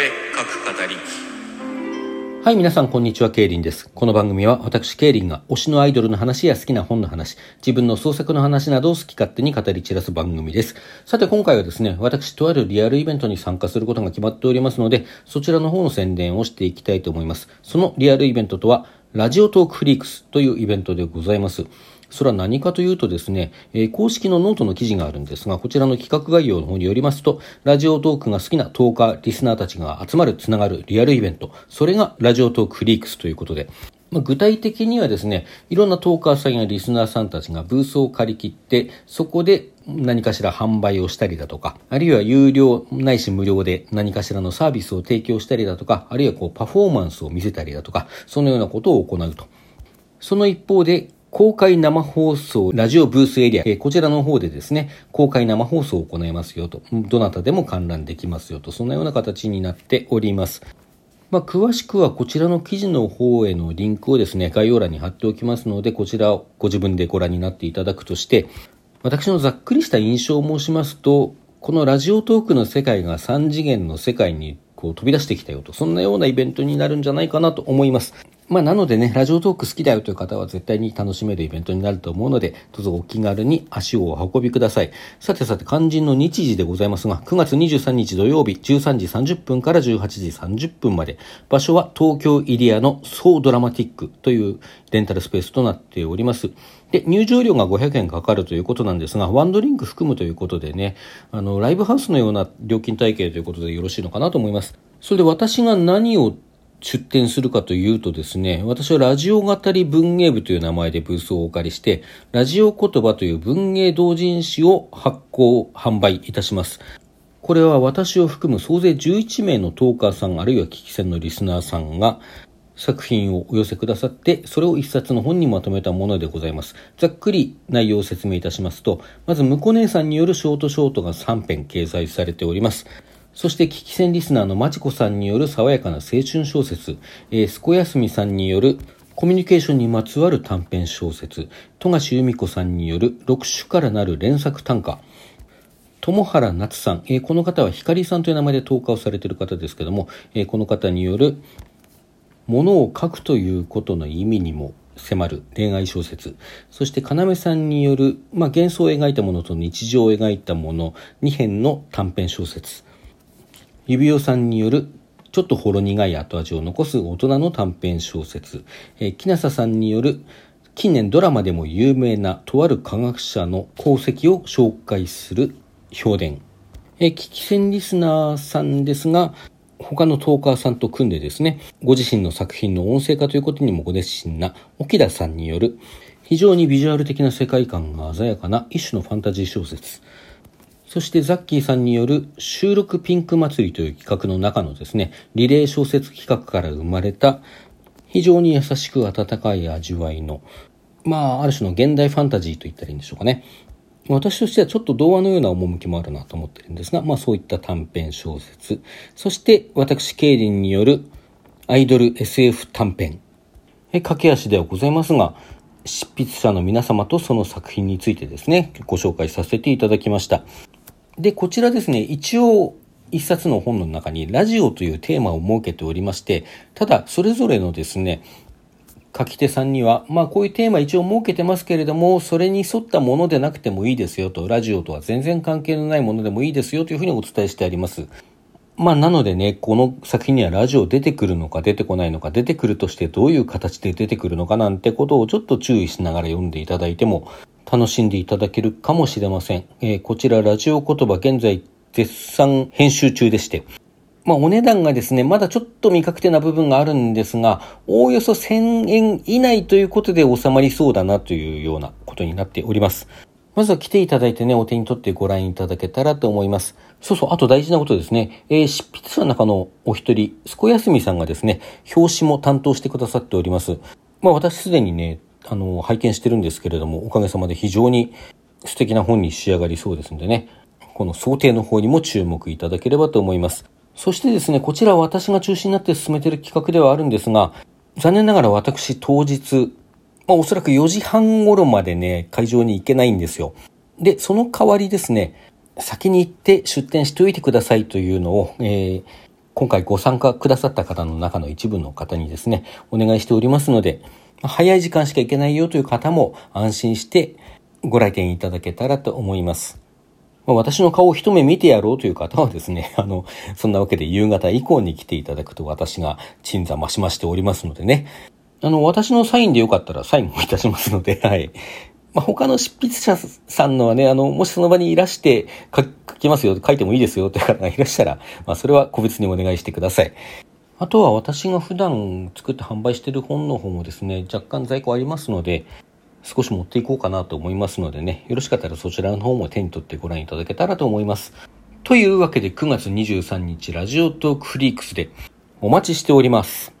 れ各語りはい、皆さん、こんにちは、ケイリンです。この番組は、私、ケイリンが推しのアイドルの話や好きな本の話、自分の創作の話などを好き勝手に語り散らす番組です。さて、今回はですね、私、とあるリアルイベントに参加することが決まっておりますので、そちらの方の宣伝をしていきたいと思います。そのリアルイベントとは、 Radiotalk Freaks というイベントでございます。それは何かというとですね、えー、公式のノートの記事があるんですが、こちらの企画概要の方によりますと、ラジオトークが好きなトーカー、リスナーたちが集まる、つながるリアルイベント。それが Radiotalk Freaks ということで、まあ、具体的にはですね、いろんなトーカーさんやリスナーさんたちがブースを借り切って、そこで何かしら販売をしたりだとか、あるいは有料ないし無料で何かしらのサービスを提供したりだとか、あるいはこうパフォーマンスを見せたりだとか、そのようなことを行うと。その一方で、公開生放送、ラジオブースエリア、えこちらの方でですね、公開生放送を行いますよと、どなたでも観覧できますよと、そんなような形になっております。まあ、詳しくはこちらの記事の方へのリンクをですね、概要欄に貼っておきますので、こちらをご自分でご覧になっていただくとして、私のざっくりした印象を申しますと、このラジオトークの世界が3次元の世界にこう飛び出してきたよと、そんなようなイベントになるんじゃないかなと思います。まあ、なのでね、ラジオトーク好きだよという方は絶対に楽しめるイベントになると思うので、どうぞお気軽に足をお運びください。さてさて、肝心の日時でございますが、9月23日土曜日、13時30分から18時30分まで、場所は東京イリアのソードラマティックというレンタルスペースとなっております。で、入場料が500円かかるということなんですが、ワンドリンク含むということでね、あの、ライブハウスのような料金体系ということでよろしいのかなと思います。それで私が何を出展するかというとですね、私はラジオ語り文芸部という名前でブースをお借りして、ラジオ言葉という文芸同人誌を発行、販売いたします。これは私を含む総勢11名のトーカーさんあるいは聞き戦のリスナーさんが作品をお寄せくださって、それを一冊の本にまとめたものでございます。ざっくり内容を説明いたしますと、まず、向こ姉さんによるショートショートが3編掲載されております。そして、危機戦リスナーのまちこさんによる爽やかな青春小説、えー、すこやすみさんによるコミュニケーションにまつわる短編小説、富樫由美子さんによる6種からなる連作短歌、友原夏さん、えー、この方は光さんという名前で投下をされている方ですけども、えー、この方によるものを書くということの意味にも迫る恋愛小説。そして要さんによる、まあ、幻想を描いたものと日常を描いたもの2編の短編小説。指輪さんによるちょっとほろ苦い後味を残す大人の短編小説、えー、木笠さんによる近年ドラマでも有名なとある科学者の功績を紹介する評伝。えー、聞き戦リスナーさんですが、他のトーカーさんと組んでですね、ご自身の作品の音声化ということにもご熱心な沖田さんによる非常にビジュアル的な世界観が鮮やかな一種のファンタジー小説。そしてザッキーさんによる収録ピンク祭りという企画の中のですね、リレー小説企画から生まれた非常に優しく温かい味わいの、まあ、ある種の現代ファンタジーと言ったらいいんでしょうかね。私としてはちょっと童話のような趣もあるなと思ってるんですが、まあそういった短編小説。そして私、ケイリンによるアイドル SF 短編。え駆け足ではございますが、執筆者の皆様とその作品についてですね、ご紹介させていただきました。で、こちらですね、一応、一冊の本の中にラジオというテーマを設けておりまして、ただ、それぞれのですね、書き手さんには、まあこういうテーマ一応設けてますけれども、それに沿ったものでなくてもいいですよと、ラジオとは全然関係のないものでもいいですよというふうにお伝えしてあります。まあなのでね、この作品にはラジオ出てくるのか出てこないのか、出てくるとしてどういう形で出てくるのかなんてことをちょっと注意しながら読んでいただいても楽しんでいただけるかもしれません。えー、こちらラジオ言葉現在絶賛編集中でして、まあお値段がですね、まだちょっと未確定な部分があるんですが、おおよそ1000円以内ということで収まりそうだなというようなことになっております。まずは来ていただいてね、お手に取ってご覧いただけたらと思います。そうそう、あと大事なことですね。えー、執筆者の中のお一人、すこやすみさんがですね、表紙も担当してくださっております。まあ私すでにね、あの、拝見してるんですけれども、おかげさまで非常に素敵な本に仕上がりそうですんでね、この想定の方にも注目いただければと思います。そしてですね、こちら私が中心になって進めてる企画ではあるんですが、残念ながら私当日、まあおそらく4時半頃までね、会場に行けないんですよ。で、その代わりですね、先に行って出店しておいてくださいというのを、えー、今回ご参加くださった方の中の一部の方にですね、お願いしておりますので、早い時間しか行けないよという方も安心してご来店いただけたらと思います。私の顔を一目見てやろうという方はですね、あの、そんなわけで夕方以降に来ていただくと私が鎮座増し増しておりますのでね。あの、私のサインでよかったらサインもいたしますので、はい。まあ、他の執筆者さんのはね、あの、もしその場にいらして書きますよ、書いてもいいですよという方がいらしたら、まあ、それは個別にお願いしてください。あとは私が普段作って販売してる本の方もですね、若干在庫ありますので、少し持っていこうかなと思いますのでね、よろしかったらそちらの方も手に取ってご覧いただけたらと思います。というわけで9月23日ラジオトークフリークスでお待ちしております。